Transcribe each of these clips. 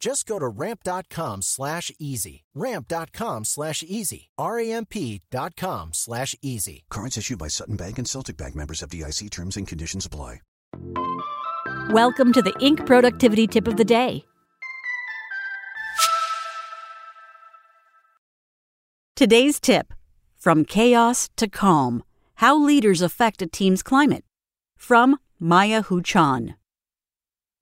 Just go to ramp.com slash easy. Ramp.com slash easy. dot com slash easy. Cards issued by Sutton Bank and Celtic Bank members FDIC terms and conditions apply. Welcome to the Inc. Productivity Tip of the Day. Today's tip From Chaos to Calm How Leaders Affect a Team's Climate. From Maya Hu-Chan.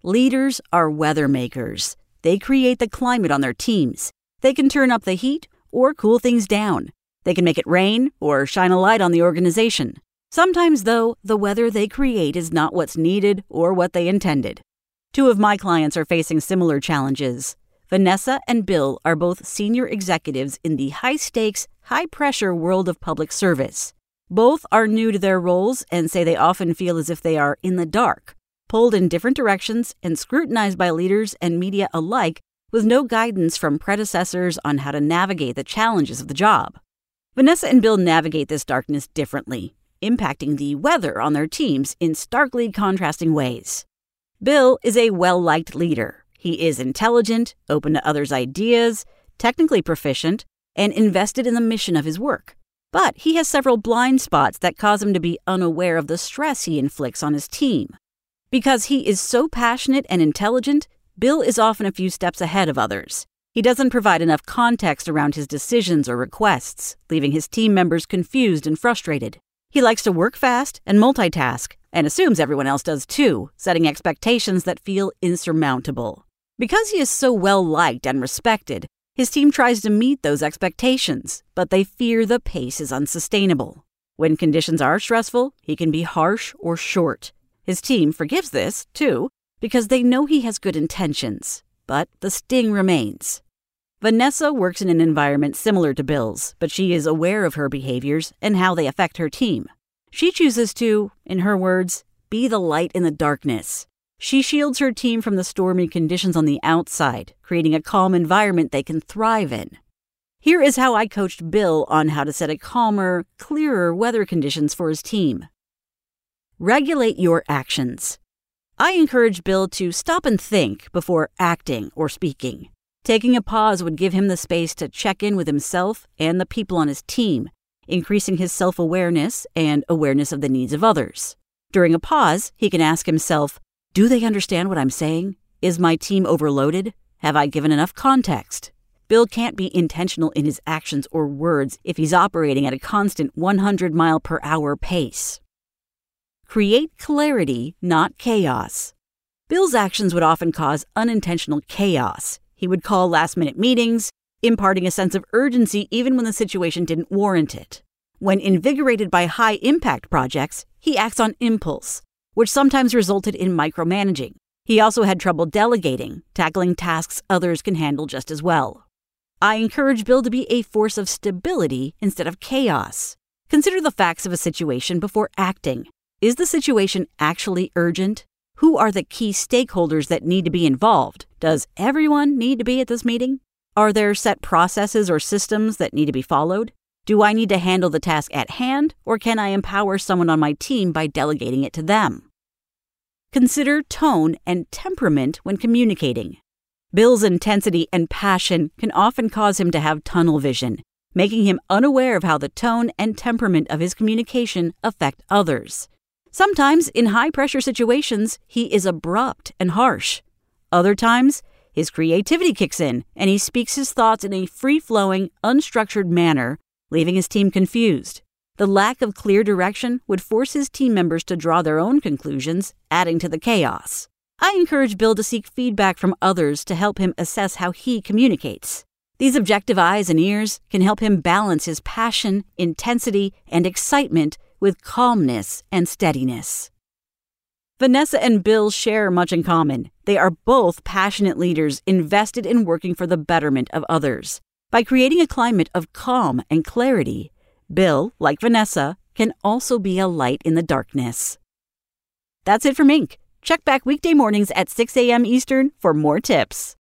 Leaders are weather makers. They create the climate on their teams. They can turn up the heat or cool things down. They can make it rain or shine a light on the organization. Sometimes, though, the weather they create is not what's needed or what they intended. Two of my clients are facing similar challenges. Vanessa and Bill are both senior executives in the high stakes, high pressure world of public service. Both are new to their roles and say they often feel as if they are in the dark pulled in different directions and scrutinized by leaders and media alike with no guidance from predecessors on how to navigate the challenges of the job. Vanessa and Bill navigate this darkness differently, impacting the weather on their teams in starkly contrasting ways. Bill is a well liked leader. He is intelligent, open to others' ideas, technically proficient, and invested in the mission of his work. But he has several blind spots that cause him to be unaware of the stress he inflicts on his team. Because he is so passionate and intelligent, Bill is often a few steps ahead of others. He doesn't provide enough context around his decisions or requests, leaving his team members confused and frustrated. He likes to work fast and multitask, and assumes everyone else does too, setting expectations that feel insurmountable. Because he is so well liked and respected, his team tries to meet those expectations, but they fear the pace is unsustainable. When conditions are stressful, he can be harsh or short, his team forgives this, too, because they know he has good intentions, but the sting remains. Vanessa works in an environment similar to Bill's, but she is aware of her behaviors and how they affect her team. She chooses to, in her words, be the light in the darkness. She shields her team from the stormy conditions on the outside, creating a calm environment they can thrive in. Here is how I coached Bill on how to set a calmer, clearer weather conditions for his team. Regulate your actions. I encourage Bill to stop and think before acting or speaking. Taking a pause would give him the space to check in with himself and the people on his team, increasing his self awareness and awareness of the needs of others. During a pause, he can ask himself Do they understand what I'm saying? Is my team overloaded? Have I given enough context? Bill can't be intentional in his actions or words if he's operating at a constant 100 mile per hour pace. Create clarity, not chaos. Bill's actions would often cause unintentional chaos. He would call last minute meetings, imparting a sense of urgency even when the situation didn't warrant it. When invigorated by high impact projects, he acts on impulse, which sometimes resulted in micromanaging. He also had trouble delegating, tackling tasks others can handle just as well. I encourage Bill to be a force of stability instead of chaos. Consider the facts of a situation before acting. Is the situation actually urgent? Who are the key stakeholders that need to be involved? Does everyone need to be at this meeting? Are there set processes or systems that need to be followed? Do I need to handle the task at hand, or can I empower someone on my team by delegating it to them? Consider tone and temperament when communicating. Bill's intensity and passion can often cause him to have tunnel vision, making him unaware of how the tone and temperament of his communication affect others. Sometimes, in high pressure situations, he is abrupt and harsh. Other times, his creativity kicks in and he speaks his thoughts in a free flowing, unstructured manner, leaving his team confused. The lack of clear direction would force his team members to draw their own conclusions, adding to the chaos. I encourage Bill to seek feedback from others to help him assess how he communicates. These objective eyes and ears can help him balance his passion, intensity, and excitement with calmness and steadiness. Vanessa and Bill share much in common. They are both passionate leaders invested in working for the betterment of others. By creating a climate of calm and clarity, Bill, like Vanessa, can also be a light in the darkness. That's it from Inc. Check back weekday mornings at 6 a.m. Eastern for more tips.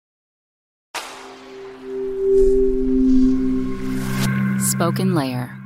SpokenLayer.